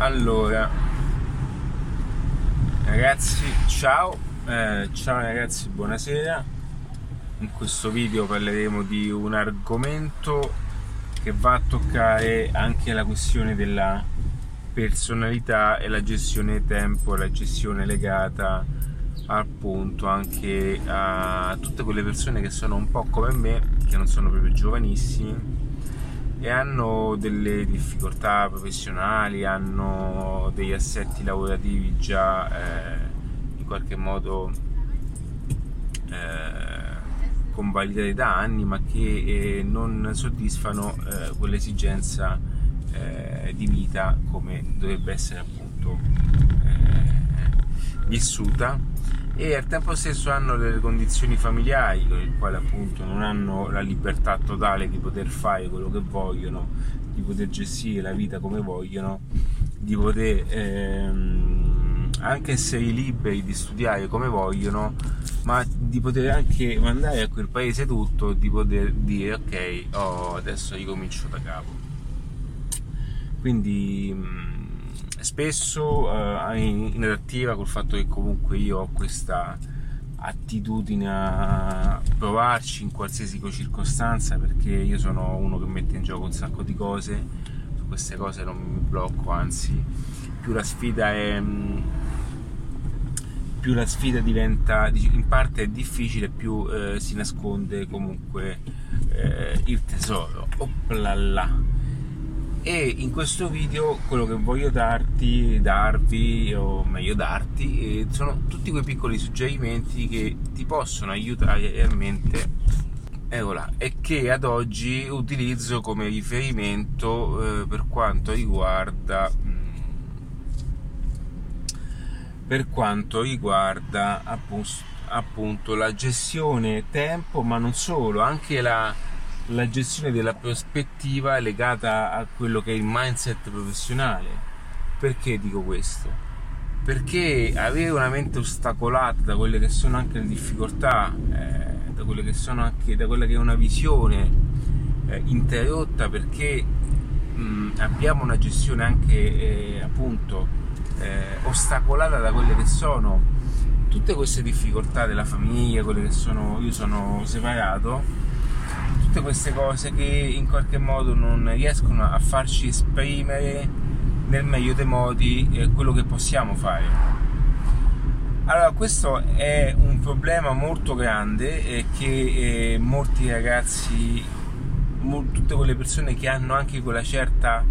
Allora, ragazzi, ciao, eh, ciao ragazzi, buonasera. In questo video parleremo di un argomento che va a toccare anche la questione della personalità e la gestione tempo, la gestione legata appunto anche a tutte quelle persone che sono un po' come me, che non sono proprio giovanissimi e hanno delle difficoltà professionali, hanno degli assetti lavorativi già eh, in qualche modo eh, convalidati da anni ma che eh, non soddisfano eh, quell'esigenza eh, di vita come dovrebbe essere appunto eh, vissuta e al tempo stesso hanno delle condizioni familiari con le quali appunto non hanno la libertà totale di poter fare quello che vogliono, di poter gestire la vita come vogliono, di poter ehm, anche essere liberi di studiare come vogliono, ma di poter anche mandare a quel paese tutto, di poter dire ok, oh, adesso ricomincio da capo. Quindi spesso eh, inadattiva col fatto che comunque io ho questa attitudine a provarci in qualsiasi circostanza perché io sono uno che mette in gioco un sacco di cose su queste cose non mi blocco anzi più la sfida è più la sfida diventa in parte è difficile più eh, si nasconde comunque eh, il tesoro. Oplala e in questo video quello che voglio darti, darvi o meglio darti sono tutti quei piccoli suggerimenti che ti possono aiutare realmente. Eccola, e che ad oggi utilizzo come riferimento eh, per quanto riguarda mm, per quanto riguarda appunto, appunto la gestione tempo ma non solo anche la la gestione della prospettiva legata a quello che è il mindset professionale. Perché dico questo? Perché avere una mente ostacolata da quelle che sono anche le difficoltà, eh, da quelle che sono anche da quella che è una visione eh, interrotta perché mh, abbiamo una gestione anche eh, appunto eh, ostacolata da quelle che sono tutte queste difficoltà della famiglia, quelle che sono io sono separato tutte queste cose che in qualche modo non riescono a farci esprimere nel meglio dei modi eh, quello che possiamo fare. Allora, questo è un problema molto grande e che eh, molti ragazzi, tutte quelle persone che hanno anche quella certa,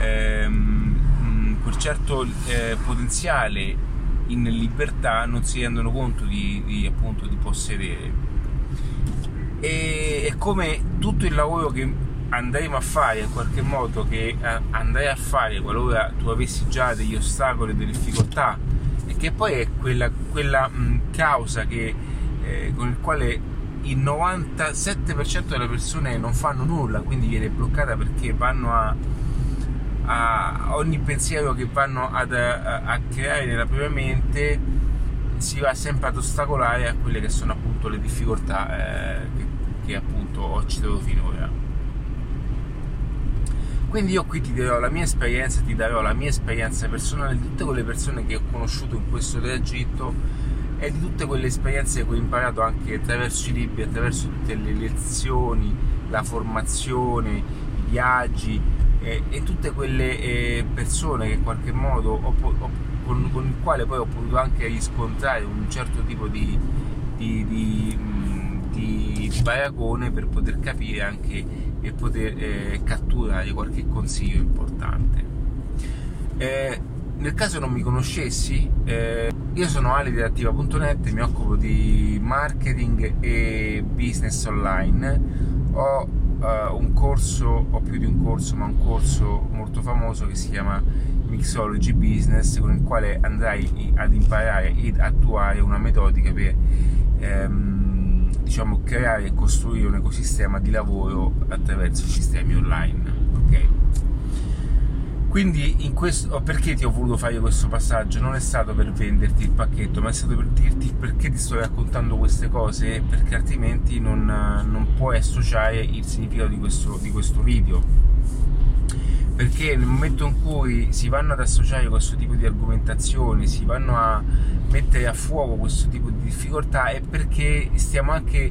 ehm, quel certo eh, potenziale in libertà non si rendono conto di, di, appunto, di possedere e è come tutto il lavoro che andremo a fare in qualche modo che eh, andrai a fare qualora tu avessi già degli ostacoli, delle difficoltà e che poi è quella, quella mh, causa che, eh, con il quale il 97% delle persone non fanno nulla, quindi viene bloccata perché vanno a, a ogni pensiero che vanno ad, a, a, creare nella propria mente si va sempre ad ostacolare a quelle che sono appunto le difficoltà eh, che che appunto ho citato finora. Quindi io qui ti darò la mia esperienza, ti darò la mia esperienza personale di tutte quelle persone che ho conosciuto in questo tragitto e di tutte quelle esperienze che ho imparato anche attraverso i libri, attraverso tutte le lezioni, la formazione, i viaggi eh, e tutte quelle eh, persone che in qualche modo ho, ho, con, con, il quale poi ho potuto anche riscontrare un certo tipo di, di, di di, di paragone per poter capire anche e poter eh, catturare qualche consiglio importante. Eh, nel caso non mi conoscessi, eh, io sono Ali di Attiva.net, mi occupo di marketing e business online. Ho uh, un corso, ho più di un corso, ma un corso molto famoso che si chiama Mixology Business, con il quale andrai ad imparare ed attuare una metodica per ehm, diciamo, creare e costruire un ecosistema di lavoro attraverso sistemi online. Okay? Quindi questo, perché ti ho voluto fare questo passaggio? Non è stato per venderti il pacchetto, ma è stato per dirti perché ti sto raccontando queste cose, perché altrimenti non, non puoi associare il significato di questo, di questo video. Perché nel momento in cui si vanno ad associare questo tipo di argomentazioni, si vanno a mettere a fuoco questo tipo di difficoltà è perché stiamo anche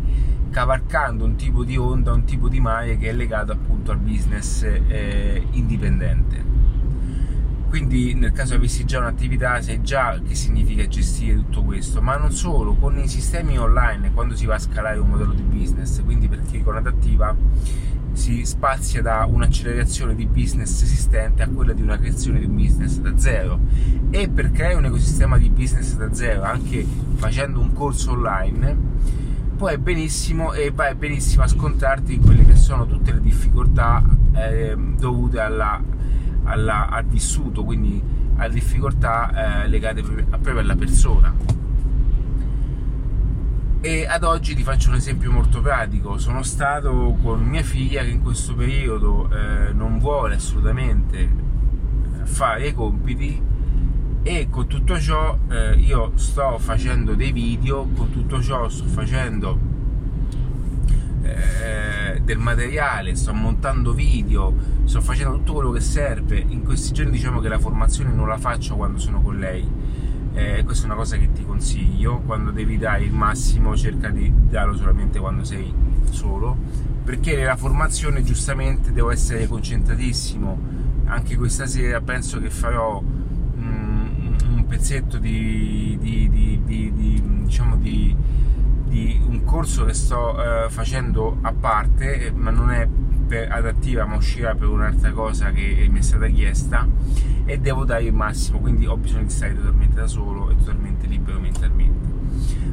cavalcando un tipo di onda, un tipo di mare che è legato appunto al business eh, indipendente. Quindi nel caso avessi già un'attività sai già che significa gestire tutto questo, ma non solo, con i sistemi online quando si va a scalare un modello di business, quindi perché con adattiva si spazia da un'accelerazione di business esistente a quella di una creazione di un business da zero. E per creare un ecosistema di business da zero anche facendo un corso online puoi benissimo e vai benissimo a scontrarti quelle che sono tutte le difficoltà eh, dovute alla, alla, al vissuto quindi alle difficoltà eh, legate proprio alla persona e ad oggi ti faccio un esempio molto pratico. Sono stato con mia figlia che in questo periodo eh, non vuole assolutamente fare i compiti e con tutto ciò eh, io sto facendo dei video, con tutto ciò sto facendo eh, del materiale, sto montando video, sto facendo tutto quello che serve. In questi giorni diciamo che la formazione non la faccio quando sono con lei eh, questa è una cosa che ti consiglio. Quando devi dare il massimo cerca di darlo solamente quando sei solo. Perché nella formazione giustamente devo essere concentratissimo anche questa sera penso che farò mm, un pezzetto di, di, di, di diciamo di, un corso che sto eh, facendo a parte eh, ma non è per adattiva ma uscirà per un'altra cosa che mi è stata chiesta e devo dare il massimo quindi ho bisogno di stare totalmente da solo e totalmente libero mentalmente.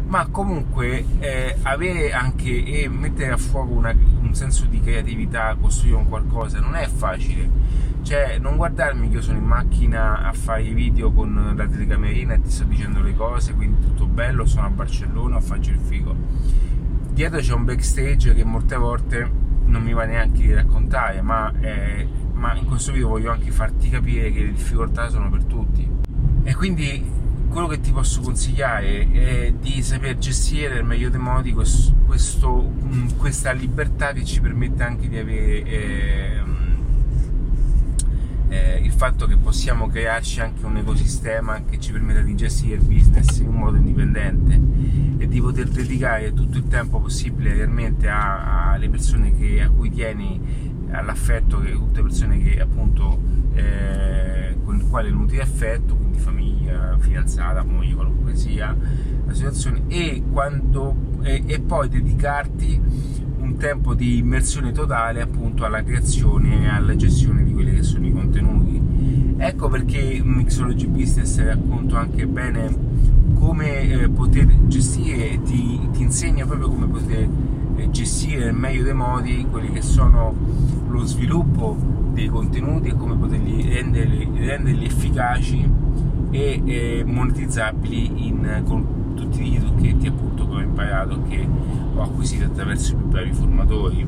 Ma comunque eh, avere anche e mettere a fuoco una, un senso di creatività costruire un qualcosa non è facile. Cioè non guardarmi che io sono in macchina a fare i video con la telecamerina e ti sto dicendo le cose quindi tutto bello sono a Barcellona faccio il figo. Dietro c'è un backstage che molte volte non mi va neanche di raccontare, ma, eh, ma in questo video voglio anche farti capire che le difficoltà sono per tutti. E quindi quello che ti posso consigliare è di saper gestire nel meglio dei modi questo, questo, questa libertà che ci permette anche di avere eh, eh, il fatto che possiamo crearci anche un ecosistema che ci permetta di gestire il business in un modo indipendente e di poter dedicare tutto il tempo possibile realmente alle persone che, a cui tieni all'affetto, che, tutte persone che appunto eh, con il quale nutri affetto, quindi famiglia, fidanzata, moglie, qualunque sia la situazione, e, quando, e, e poi dedicarti un tempo di immersione totale appunto alla creazione e alla gestione quelli che sono i contenuti. Ecco perché Mixology Business racconto anche bene come eh, poter gestire ti, ti, insegna proprio come poter eh, gestire nel meglio dei modi quelli che sono lo sviluppo dei contenuti e come poterli renderli, renderli efficaci e eh, monetizzabili in, con tutti i trucchetti appunto che ho imparato che ho acquisito attraverso i più bravi formatori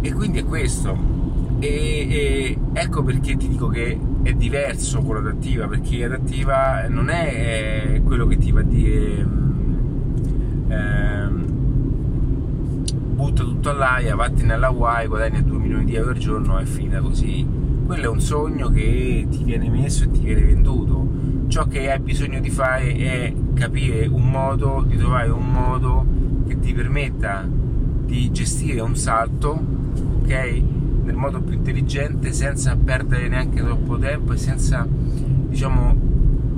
e quindi è questo e, e, ecco perché ti dico che è diverso con l'adattiva perché l'adattiva non è quello che ti va a dire eh, butta tutto all'aria vattene alla Hawaii guadagni 2 milioni di euro al giorno è finita così. Quello è un sogno che ti viene messo e ti viene venduto. Ciò che hai bisogno di fare è capire un modo di trovare un modo che ti permetta di gestire un salto ok nel modo più intelligente senza perdere neanche troppo tempo e senza diciamo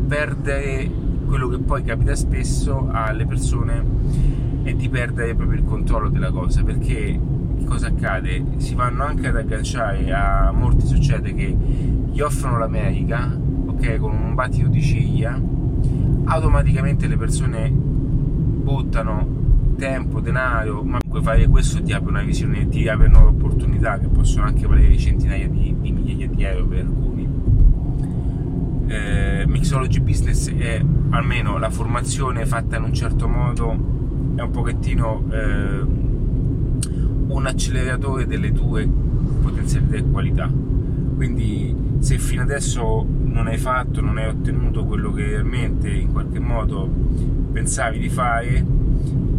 perdere quello che poi capita spesso alle persone è di perdere proprio il controllo della cosa perché cosa accade? Si vanno anche ad agganciare a molti succede che gli offrono l'America ok con un battito di ciglia automaticamente le persone buttano tempo, denaro, ma comunque fare questo ti apre una visione, ti apre nuove opportunità che possono anche valere centinaia di, di migliaia di euro per alcuni. Eh, Mixology Business è almeno la formazione fatta in un certo modo, è un pochettino eh, un acceleratore delle tue potenzialità e qualità. Quindi se fino adesso non hai fatto, non hai ottenuto quello che realmente in qualche modo pensavi di fare,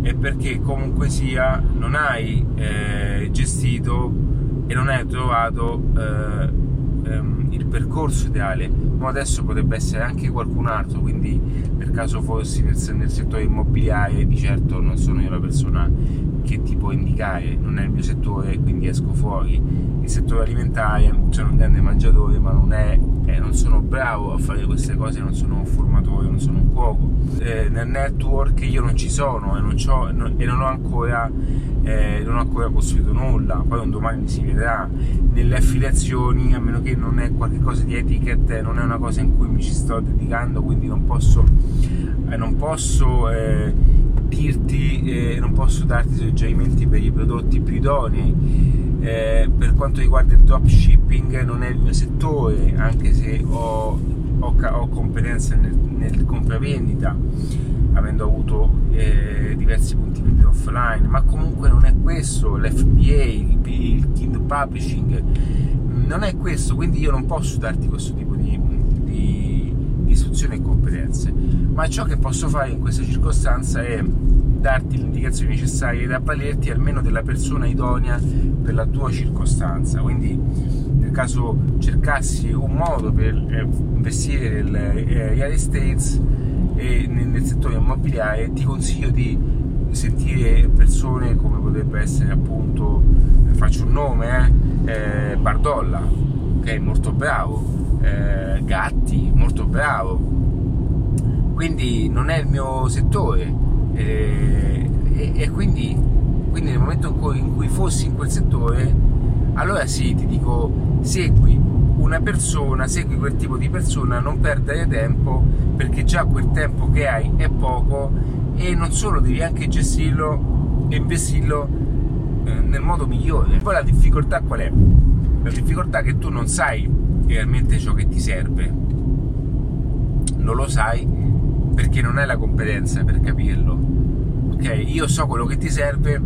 è perché comunque sia non hai eh, gestito e non hai trovato eh, ehm, il percorso ideale, ma adesso potrebbe essere anche qualcun altro, quindi nel caso fossi nel, nel settore immobiliare di certo non sono io la persona che ti può indicare, non è il mio settore, quindi esco fuori. Il settore alimentare, sono un grande mangiatore, ma non, è, eh, non sono bravo a fare queste cose, non sono un formatore, non sono un cuoco. Eh, nel network io non ci sono e non, non, e non ho ancora eh, non ho ancora costruito nulla, poi un domani si vedrà. Nelle affiliazioni, a meno che non è qualcosa di etiquette, non è una cosa in cui mi ci sto dedicando, quindi non posso, eh, non posso eh, dirti, eh, non posso darti suggerimenti per i prodotti più idonei. Eh, per quanto riguarda il dropshipping non è il mio settore, anche se ho, ho, ho competenze nel, nel compravendita, avendo avuto eh, diversi punti di vista offline, ma comunque non è questo l'FBA, il Kindle Publishing, non è questo, quindi io non posso darti questo tipo di, di, di istruzioni e competenze, ma ciò che posso fare in questa circostanza è darti le indicazioni necessarie ed avvalerti almeno della persona idonea per la tua circostanza. Quindi nel caso cercassi un modo per eh, investire nel eh, real estate e nel, nel settore immobiliare, ti consiglio di sentire persone come potrebbe essere appunto, faccio un nome, eh, eh, Bardolla, che è molto bravo, eh, Gatti, molto bravo, quindi non è il mio settore, eh, e, e quindi, quindi, nel momento in cui, in cui fossi in quel settore allora sì ti dico segui una persona segui quel tipo di persona non perdere tempo perché già quel tempo che hai è poco e non solo devi anche gestirlo e investirlo eh, nel modo migliore. Poi la difficoltà qual è? la difficoltà è che tu non sai realmente ciò che ti serve non lo sai perché non hai la competenza per capirlo. Ok, io so quello che ti serve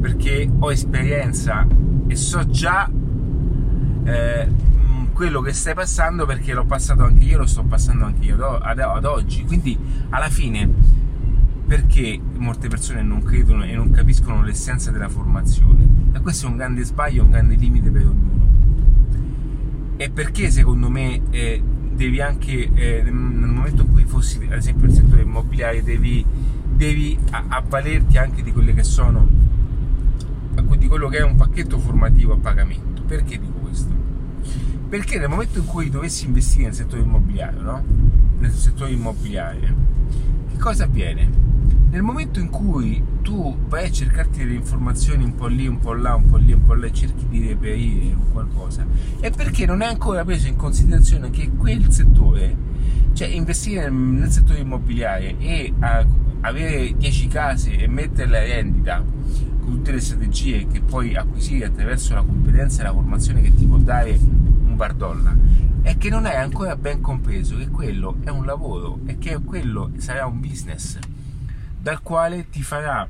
perché ho esperienza e so già eh, quello che stai passando perché l'ho passato anche io, lo sto passando anche io ad, ad oggi. Quindi alla fine perché molte persone non credono e non capiscono l'essenza della formazione? E questo è un grande sbaglio, un grande limite per ognuno. E perché secondo me eh, devi anche, eh, nel momento in cui fossi ad esempio nel settore immobiliare, devi, devi avvalerti anche di quelle che sono, di quello che è un pacchetto formativo a pagamento. Perché dico questo? Perché nel momento in cui dovessi investire nel settore immobiliare, no? Nel settore immobiliare, che cosa avviene? Nel momento in cui tu vai a cercarti delle informazioni un po' lì, un po' là, un po' lì, un po' là e cerchi di reperire qualcosa, è perché non hai ancora preso in considerazione che quel settore, cioè investire nel, nel settore immobiliare e avere 10 case e metterle a rendita con tutte le strategie che puoi acquisire attraverso la competenza e la formazione che ti può dare un Bardolla, è che non hai ancora ben compreso che quello è un lavoro e che quello sarà un business dal quale ti farà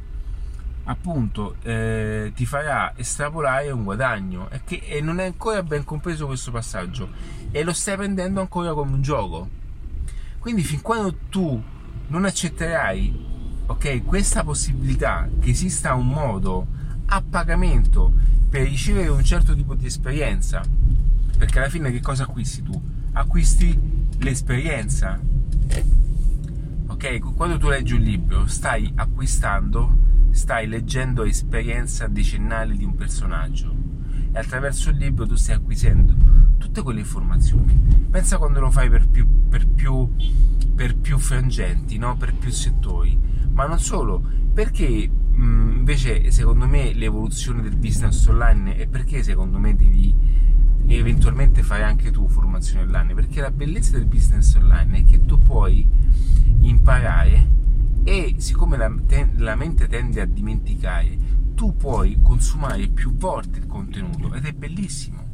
appunto eh, ti farà estrapolare un guadagno e, che, e non hai ancora ben compreso questo passaggio e lo stai prendendo ancora come un gioco. Quindi fin quando tu non accetterai ok questa possibilità che esista un modo a pagamento per ricevere un certo tipo di esperienza perché alla fine che cosa acquisti tu? Acquisti l'esperienza ok? Quando tu leggi un libro stai acquistando, stai leggendo esperienza decennale di un personaggio e attraverso il libro tu stai acquisendo tutte quelle informazioni. Pensa quando lo fai per più, per più, per più frangenti, no? per più settori, ma non solo, perché mh, invece secondo me l'evoluzione del business online è perché secondo me devi eventualmente fare anche tu formazione online, perché la bellezza del business online è che tu puoi imparare e siccome la, te, la mente tende a dimenticare, tu puoi consumare più volte il contenuto ed è bellissimo.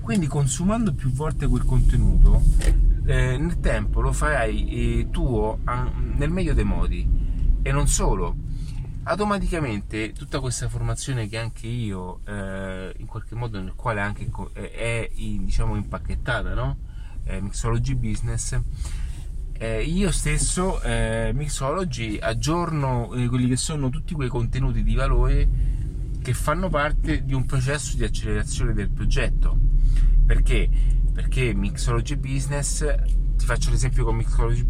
Quindi consumando più volte quel contenuto, eh, nel tempo lo farai eh, tuo a, nel meglio dei modi. E non solo, automaticamente tutta questa formazione che anche io, eh, qualche modo nel quale anche è, diciamo impacchettata, no? Eh, Mixology Business, eh, io stesso, eh, Mixology, aggiorno eh, quelli che sono tutti quei contenuti di valore che fanno parte di un processo di accelerazione del progetto. Perché? Perché Mixology Business, ti faccio l'esempio con Mixology,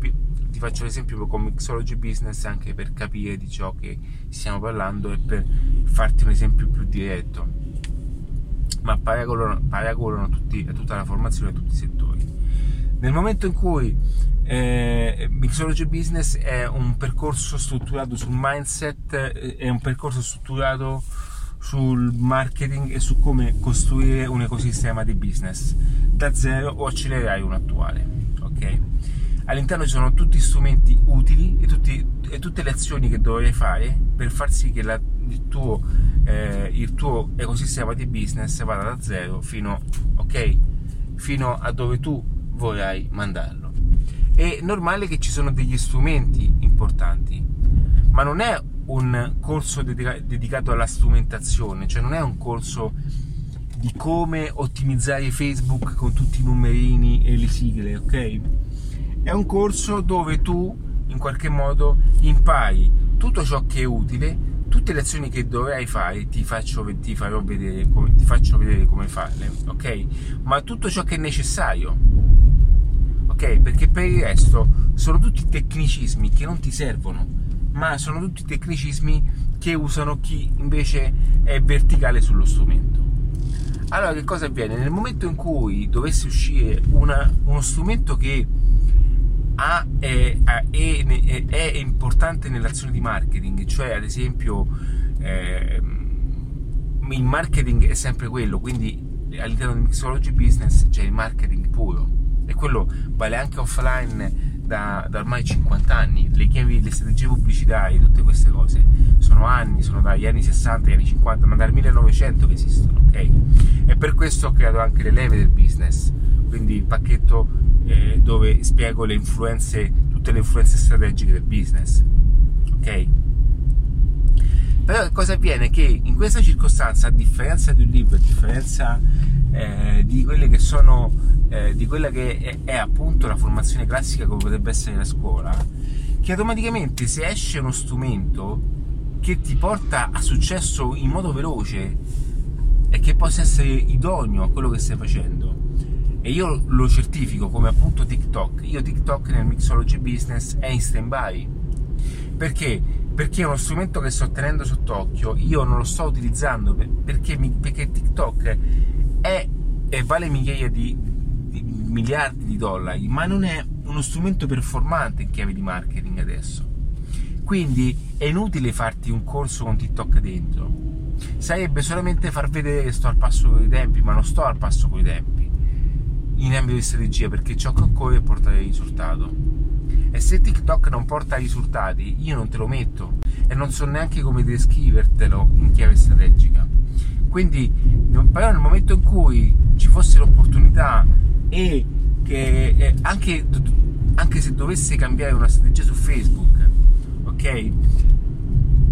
ti faccio l'esempio con Mixology Business anche per capire di ciò che stiamo parlando e per farti un esempio più diretto. Ma paragonano, paragonano tutti, tutta la formazione a tutti i settori. Nel momento in cui eh, Mixology Business è un percorso strutturato sul mindset, eh, è un percorso strutturato sul marketing e su come costruire un ecosistema di business da zero o accelerare uno attuale. Ok? All'interno ci sono tutti strumenti utili e, tutti, e tutte le azioni che dovrai fare per far sì che la, il, tuo, eh, il, tuo, ecosistema di business vada da zero fino, okay, fino a dove tu vorrai mandarlo. È normale che ci sono degli strumenti importanti, ma non è un corso dedica- dedicato alla strumentazione, cioè non è un corso di come ottimizzare Facebook con tutti i numerini e le sigle, ok? È un corso dove tu in qualche modo impari tutto ciò che è utile, tutte le azioni che dovrai fare, ti faccio, ti vedere come, ti faccio vedere come farle, ok? Ma tutto ciò che è necessario, ok? Perché per il resto sono tutti tecnicismi che non ti servono ma sono tutti tecnicismi che usano chi invece è verticale sullo strumento. Allora, che cosa avviene? Nel momento in cui dovesse uscire una, uno strumento che ha, è, è, è, importante nell'azione di marketing, cioè ad esempio eh, il marketing è sempre quello, quindi all'interno di Mixology Business c'è il marketing puro. E quello vale anche offline da, da, ormai 50 anni, le chiavi, le strategie pubblicitarie, tutte queste cose sono anni, sono dagli anni 60 agli anni 50, ma dal 1900 che esistono, ok? E per questo ho creato anche le leve del business, quindi il pacchetto eh, dove spiego le influenze, tutte le influenze strategiche del business, ok? Però cosa avviene? Che in questa circostanza, a differenza di un libro, a differenza eh, di quelle che sono eh, di quella che è, è, appunto la formazione classica come potrebbe essere la scuola, che automaticamente se esce uno strumento che ti porta a successo in modo veloce e che possa essere idoneo a quello che stai facendo, e io lo certifico come appunto TikTok, io TikTok nel Mixology Business è in stand by. Perché? Perché è uno strumento che sto tenendo sott'occhio, io non lo sto utilizzando perché, perché TikTok è, è, vale migliaia di, di, miliardi di dollari, ma non è uno strumento performante in chiave di marketing adesso. Quindi è inutile farti un corso con TikTok dentro. Sarebbe solamente far vedere che sto al passo con i tempi, ma non sto al passo con i tempi in ambito di strategia perché ciò che occorre è portare risultato. E se TikTok non porta risultati, io non te lo metto e non so neanche come descrivertelo in chiave strategica. Quindi, però nel momento in cui ci fosse l'opportunità e che eh, anche, anche se dovesse cambiare una strategia su Facebook, ok?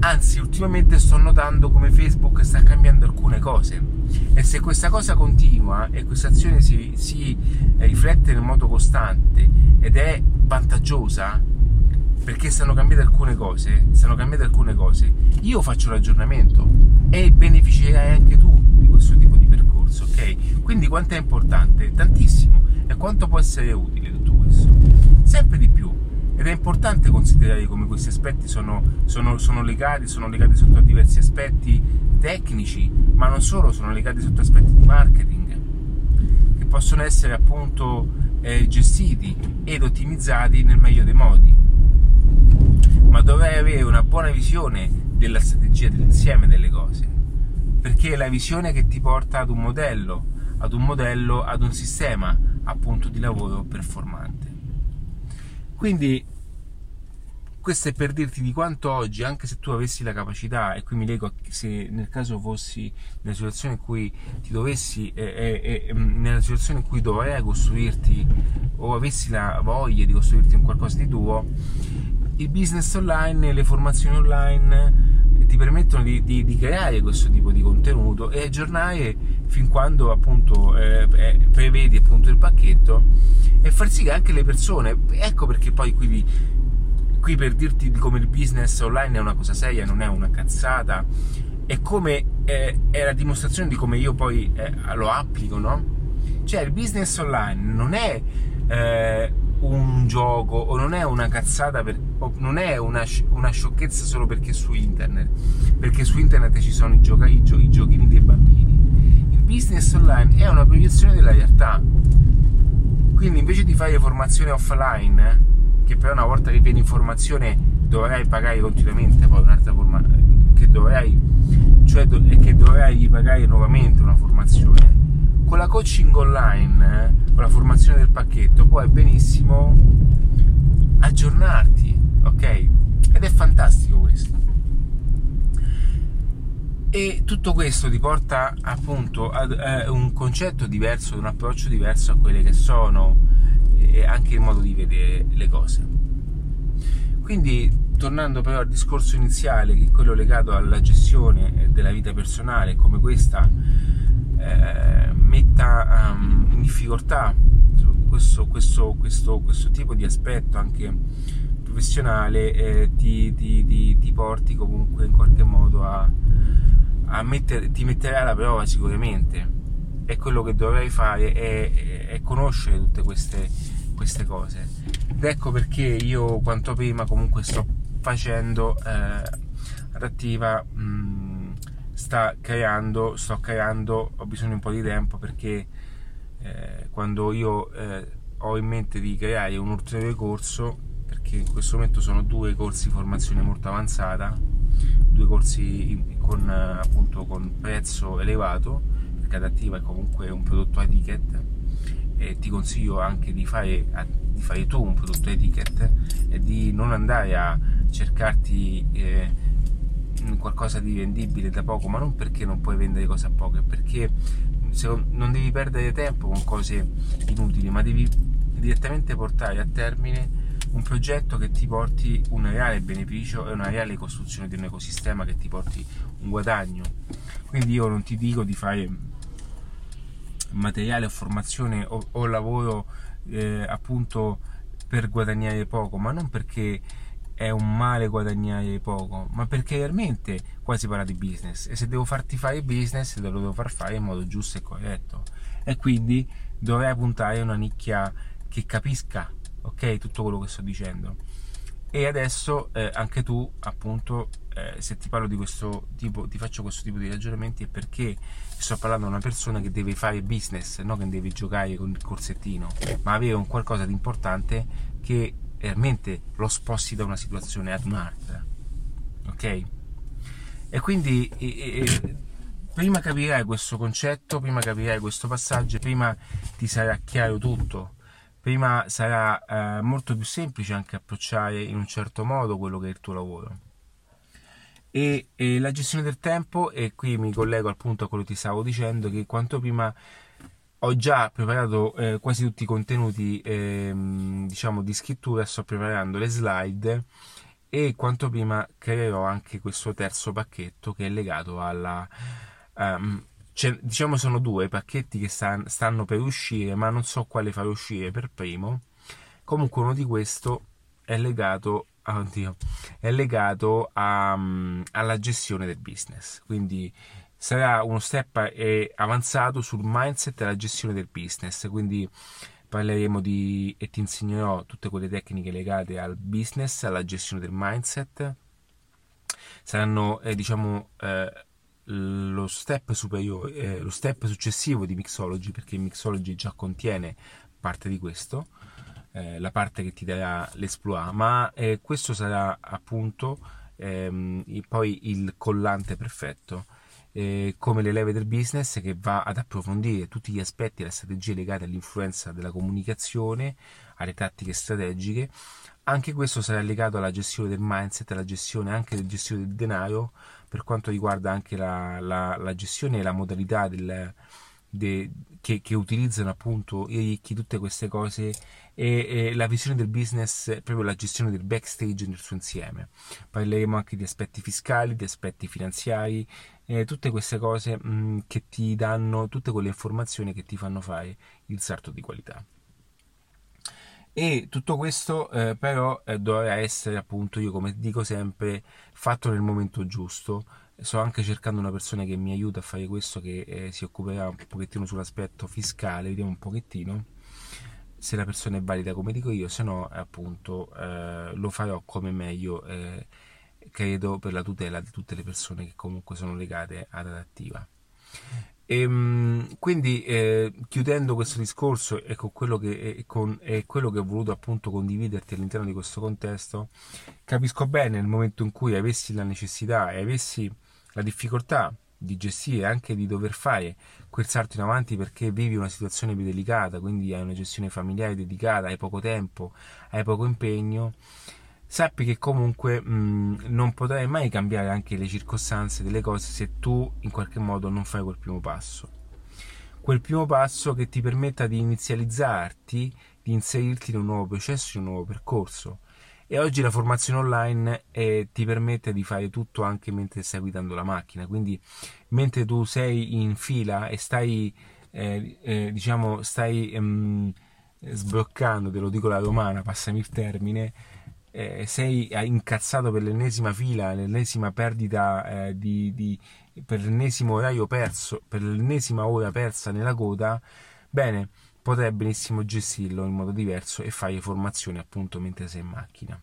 Anzi, ultimamente sto notando come Facebook sta cambiando alcune cose e se questa cosa continua e questa azione si, si riflette in modo costante ed è vantaggiosa, perché stanno cambiando alcune cose, stanno cambiando alcune cose, io faccio l'aggiornamento e beneficerai anche tu di questo tipo di percorso, ok? Quindi quanto è importante? Tantissimo. E quanto può essere utile tutto questo? Sempre di più. Ed è importante considerare come questi aspetti sono, sono, sono legati, sono legati sotto diversi aspetti tecnici, ma non solo, sono legati sotto aspetti di marketing, che possono essere appunto eh, gestiti ed ottimizzati nel meglio dei modi ma dovrei avere una buona visione della strategia dell'insieme delle cose, perché è la visione che ti porta ad un modello, ad un modello, ad un sistema appunto di lavoro performante. Quindi questo è per dirti di quanto oggi, anche se tu avessi la capacità, e qui mi leggo se nel caso fossi nella situazione in cui ti dovessi, eh, eh, nella situazione in cui dovrei costruirti o avessi la voglia di costruirti un qualcosa di tuo, il business online, le formazioni online ti permettono di, di, di, creare questo tipo di contenuto e aggiornare fin quando appunto eh, eh, prevedi appunto il pacchetto e far sì che anche le persone ecco perché poi qui, qui per dirti come il business online è una cosa seria non è una cazzata è come eh, è la dimostrazione di come io poi eh, lo applico, no? Cioè il business online non è eh, un gioco o non è una cazzata, per, non è una, una, sciocchezza solo perché è su internet, perché su internet ci sono i, gioca, i, gio, i giochini dei bambini. Il business online è una proiezione della realtà. Quindi invece di fare formazione offline, eh, che però una volta che viene informazione dovrai pagare continuamente, poi un'altra formazione che dovrai, cioè do, che dovrai pagare nuovamente una formazione con la coaching online, eh, con la formazione del pacchetto, puoi benissimo aggiornarti, ok? Ed è fantastico questo. E tutto questo ti porta appunto ad eh, un concetto diverso, ad un approccio diverso a quelle che sono e anche il modo di vedere le cose. Quindi, tornando però al discorso iniziale, che è quello legato alla gestione della vita personale, come questa eh, metta um, in difficoltà questo, questo, questo, questo, tipo di aspetto anche professionale eh, ti, ti, ti, ti, porti comunque in qualche modo a, a mettere, ti metterai alla prova sicuramente. E quello che dovrai fare è, è conoscere tutte queste, queste, cose. Ed ecco perché io quanto prima comunque sto facendo eh, adattiva mh, sta creando, sto creando, ho bisogno di un po' di tempo perché eh, quando io eh, ho in mente di creare un ulteriore corso, perché in questo momento sono due corsi di formazione molto avanzata, due corsi con, appunto, con prezzo elevato, perché adattiva è comunque un prodotto a ticket e ti consiglio anche di fare, di fare tu un prodotto a ticket e di non andare a cercarti eh, qualcosa di vendibile da poco, ma non perché non puoi vendere cose a poco, è perché non devi perdere tempo con cose inutili, ma devi direttamente portare a termine un progetto che ti porti un reale beneficio e una reale costruzione di un ecosistema che ti porti un guadagno. Quindi io non ti dico di fare materiale o formazione o, o lavoro eh, appunto per guadagnare poco, ma non perché è un male guadagnare poco, ma perché realmente qua si parla di business e se devo farti fare business te lo devo far fare in modo giusto e corretto. E quindi dovrei puntare a una nicchia che capisca ok tutto quello che sto dicendo. E adesso eh, anche tu appunto eh, se ti parlo di questo tipo ti faccio questo tipo di ragionamenti è perché sto parlando di una persona che deve fare business non che deve giocare con il corsettino ma avere un qualcosa di importante che realmente lo sposti da una situazione ad un'altra. Ok? E quindi e, e, prima capirai questo concetto, prima capirai questo passaggio, prima ti sarà chiaro tutto, prima sarà eh, molto più semplice anche approcciare in un certo modo quello che è il tuo lavoro. E, e la gestione del tempo, e qui mi collego al punto a quello che ti stavo dicendo, che quanto prima ho già preparato eh, quasi tutti i contenuti eh, diciamo di scrittura sto preparando le slide e quanto prima creerò anche questo terzo pacchetto che è legato alla um, diciamo sono due pacchetti che sta, stanno per uscire ma non so quale fare uscire per primo. Comunque uno di questo è legato oddio, è legato a, um, alla gestione del business. Quindi sarà uno step eh, avanzato sul mindset e la gestione del business, quindi parleremo di e ti insegnerò tutte quelle tecniche legate al business, alla gestione del mindset. Saranno eh, diciamo eh, lo step superiore, eh, lo step successivo di Mixology, perché Mixology già contiene parte di questo, eh, la parte che ti darà l'esploit, ma eh, questo sarà appunto ehm, poi il collante perfetto eh, come le leve del business che va ad approfondire tutti gli aspetti e le strategie legate all'influenza della comunicazione, alle tattiche strategiche. Anche questo sarà legato alla gestione del mindset, alla gestione anche della gestione del denaro, per quanto riguarda anche la, la, la gestione e la modalità del, de, che, che, utilizzano appunto i ricchi, tutte queste cose e, e, la visione del business, proprio la gestione del backstage nel suo insieme. Parleremo anche di aspetti fiscali, di aspetti finanziari, eh, tutte queste cose mh, mm, che ti danno tutte quelle informazioni che ti fanno fare il salto di qualità. E tutto questo eh, però eh, dovrà essere appunto, io come dico sempre, fatto nel momento giusto sto anche cercando una persona che mi aiuta a fare questo, che eh, si occuperà un pochettino sull'aspetto fiscale, vediamo un pochettino se la persona è valida come dico io, se no appunto eh, lo farò come meglio eh, credo per la tutela di tutte le persone che comunque sono legate ad adattiva. E, ehm, quindi eh, chiudendo questo discorso e con quello, che, con, e quello che ho voluto appunto condividerti all'interno di questo contesto, capisco bene nel momento in cui avessi la necessità e avessi la difficoltà di gestire anche di dover fare quel salto in avanti perché vivi una situazione più delicata, quindi hai una gestione familiare dedicata, hai poco tempo, hai poco impegno, sappi che comunque mh, non potrai mai cambiare anche le circostanze delle cose se tu in qualche modo non fai quel primo passo. Quel primo passo che ti permetta di inizializzarti, di inserirti in un nuovo processo, in un nuovo percorso e oggi la formazione online eh, ti permette di fare tutto anche mentre stai guidando la macchina, quindi mentre tu sei in fila e stai, eh, eh, diciamo, stai ehm, sbloccando, te lo dico la romana, passami il termine, eh, sei incazzato per l'ennesima fila, l'ennesima perdita eh, di, di, per l'ennesimo orario perso, per l'ennesima ora persa nella coda, bene, potrai benissimo gestirlo in modo diverso e fare formazione appunto mentre sei in macchina.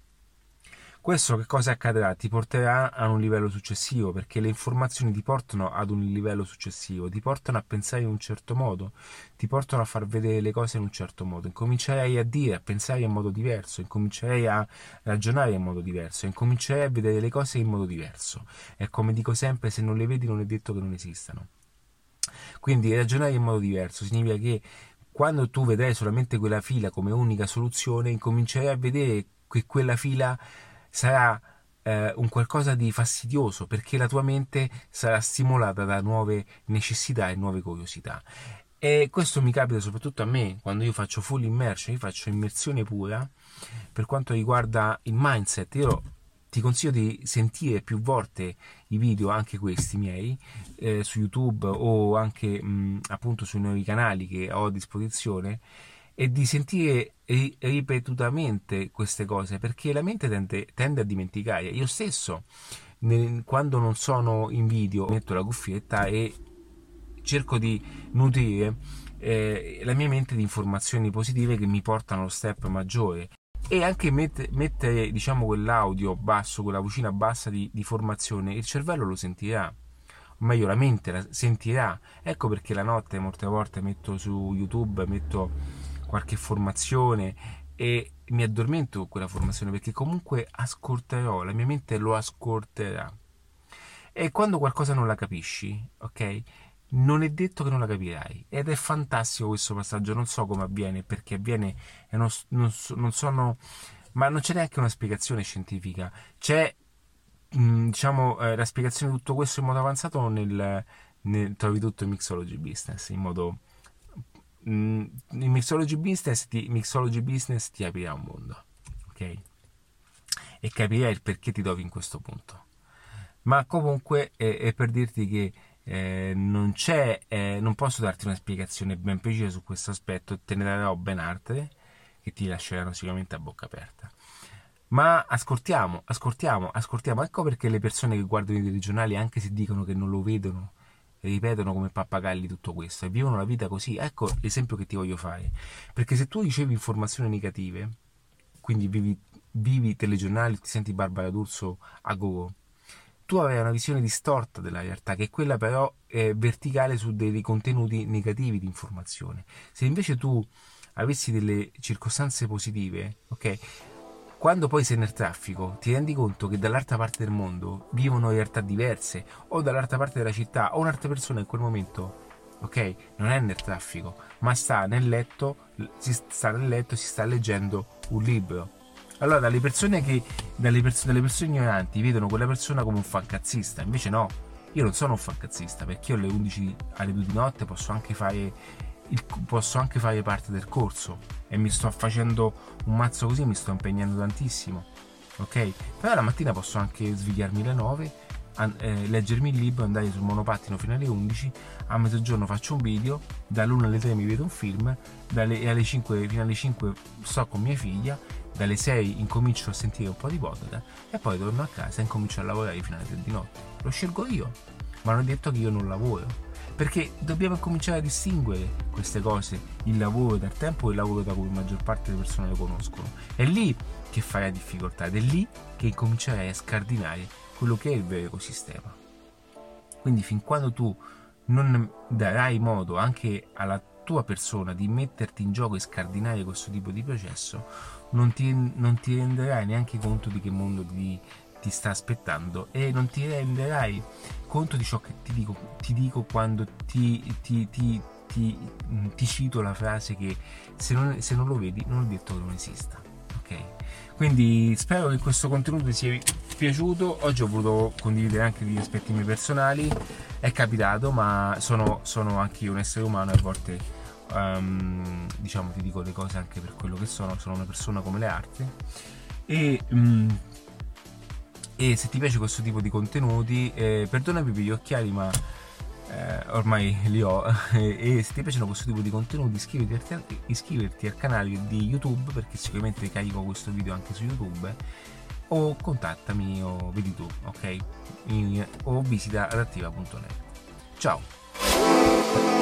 Questo che cosa accadrà? Ti porterà a un livello successivo perché le informazioni ti portano ad un livello successivo, ti portano a pensare in un certo modo, ti portano a far vedere le cose in un certo modo, incomincerai a dire, a pensare in modo diverso, incomincerai a ragionare in modo diverso, incomincerai a vedere le cose in modo diverso. E come dico sempre, se non le vedi non è detto che non esistano. Quindi ragionare in modo diverso significa che quando tu vedrai solamente quella fila come unica soluzione, incomincerai a vedere che quella fila sarà eh, un qualcosa di fastidioso perché la tua mente sarà stimolata da nuove necessità e nuove curiosità. E questo mi capita soprattutto a me quando io faccio full immersion, io faccio immersione pura per quanto riguarda il mindset. Io ti consiglio di sentire più volte i video, anche questi miei, eh, su YouTube o anche mh, appunto sui nuovi canali che ho a disposizione e di sentire ri- ripetutamente queste cose perché la mente tende, tende a dimenticare. Io stesso, nel, quando non sono in video, metto la cuffietta e cerco di nutrire eh, la mia mente di informazioni positive che mi portano allo step maggiore e anche met- mettere diciamo quell'audio basso, quella vocina bassa di, di, formazione, il cervello lo sentirà, o meglio la mente la sentirà. Ecco perché la notte molte volte metto su YouTube, metto qualche formazione e mi addormento con quella formazione perché comunque ascolterò, la mia mente lo ascolterà. E quando qualcosa non la capisci, ok? Non è detto che non la capirai. Ed è fantastico questo passaggio. Non so come avviene perché avviene non, non, non sono ma non c'è neanche una spiegazione scientifica. C'è mh, diciamo eh, la spiegazione di tutto questo in modo avanzato nel, nel trovi tutto in mixology business in modo mh, in mixology business ti, mixology business ti aprirà un mondo ok? E capirai il perché ti trovi in questo punto. Ma comunque è, è per dirti che eh, non eh, non posso darti una spiegazione ben precisa su questo aspetto, te ne darò ben altre che ti lasceranno sicuramente a bocca aperta. Ma ascoltiamo, ascoltiamo, ascoltiamo. Ecco perché le persone che guardano i telegiornali, anche se dicono che non lo vedono, ripetono come pappagalli tutto questo e vivono la vita così. Ecco l'esempio che ti voglio fare. Perché se tu ricevi informazioni negative, quindi vivi, vivi telegiornali, ti senti Barbara D'Urso a go tu avrai una visione distorta della realtà, che è quella però è verticale su dei contenuti negativi di informazione. Se invece tu avessi delle circostanze positive, ok? Quando poi sei nel traffico ti rendi conto che dall'altra parte del mondo vivono realtà diverse o dall'altra parte della città o un'altra persona in quel momento, ok? Non è nel traffico, ma sta nel letto, si sta nel letto, si sta leggendo un libro allora, dalle persone che dalle, pers- dalle persone ignoranti vedono quella persona come un fancazzista, invece no, io non sono un fancazzista perché io alle 11 alle 2 di notte posso anche fare il, posso anche fare parte del corso e mi sto facendo un mazzo così, mi sto impegnando tantissimo. Ok? Però la mattina posso anche svegliarmi alle 9, eh, leggermi il libro, andare sul monopattino fino alle 11, a mezzogiorno faccio un video, dall'1 alle 3 mi vedo un film, dalle, alle 5, fino alle 5 sto con mia figlia, dalle 6 incomincio a sentire un po' di podcast e poi torno a casa e incomincio a lavorare fino alle 3 di notte. Lo scelgo io, ma non è detto che io non lavoro perché dobbiamo cominciare a distinguere queste cose, il lavoro dal tempo e il lavoro da cui la maggior parte delle persone lo conoscono. È lì che fai la difficoltà ed è lì che comincerai a scardinare quello che è il vero ecosistema. Quindi fin quando tu non darai modo anche alla tua persona di metterti in gioco e scardinare questo tipo di processo, non ti, non ti renderai neanche conto di che mondo ti, ti sta aspettando e non ti renderai conto di ciò che ti dico, ti dico quando ti, ti, ti, ti, cito la frase che se non, se non lo vedi non ho detto che non esista. Ok? Quindi spero che questo contenuto ti sia piaciuto. Oggi ho voluto condividere anche degli aspetti miei personali. È capitato, ma sono, sono anche io un essere umano e a volte um, diciamo ti dico le cose anche per quello che sono. Sono una persona come le altre. E um, e se ti piace questo tipo di contenuti eh, perdonami per gli occhiali ma eh, ormai li ho e se ti piacciono questo tipo di contenuti iscriviti, iscriverti al canale di youtube perché sicuramente carico questo video anche su youtube o contattami o vedi tu ok In, o visita adattiva.net ciao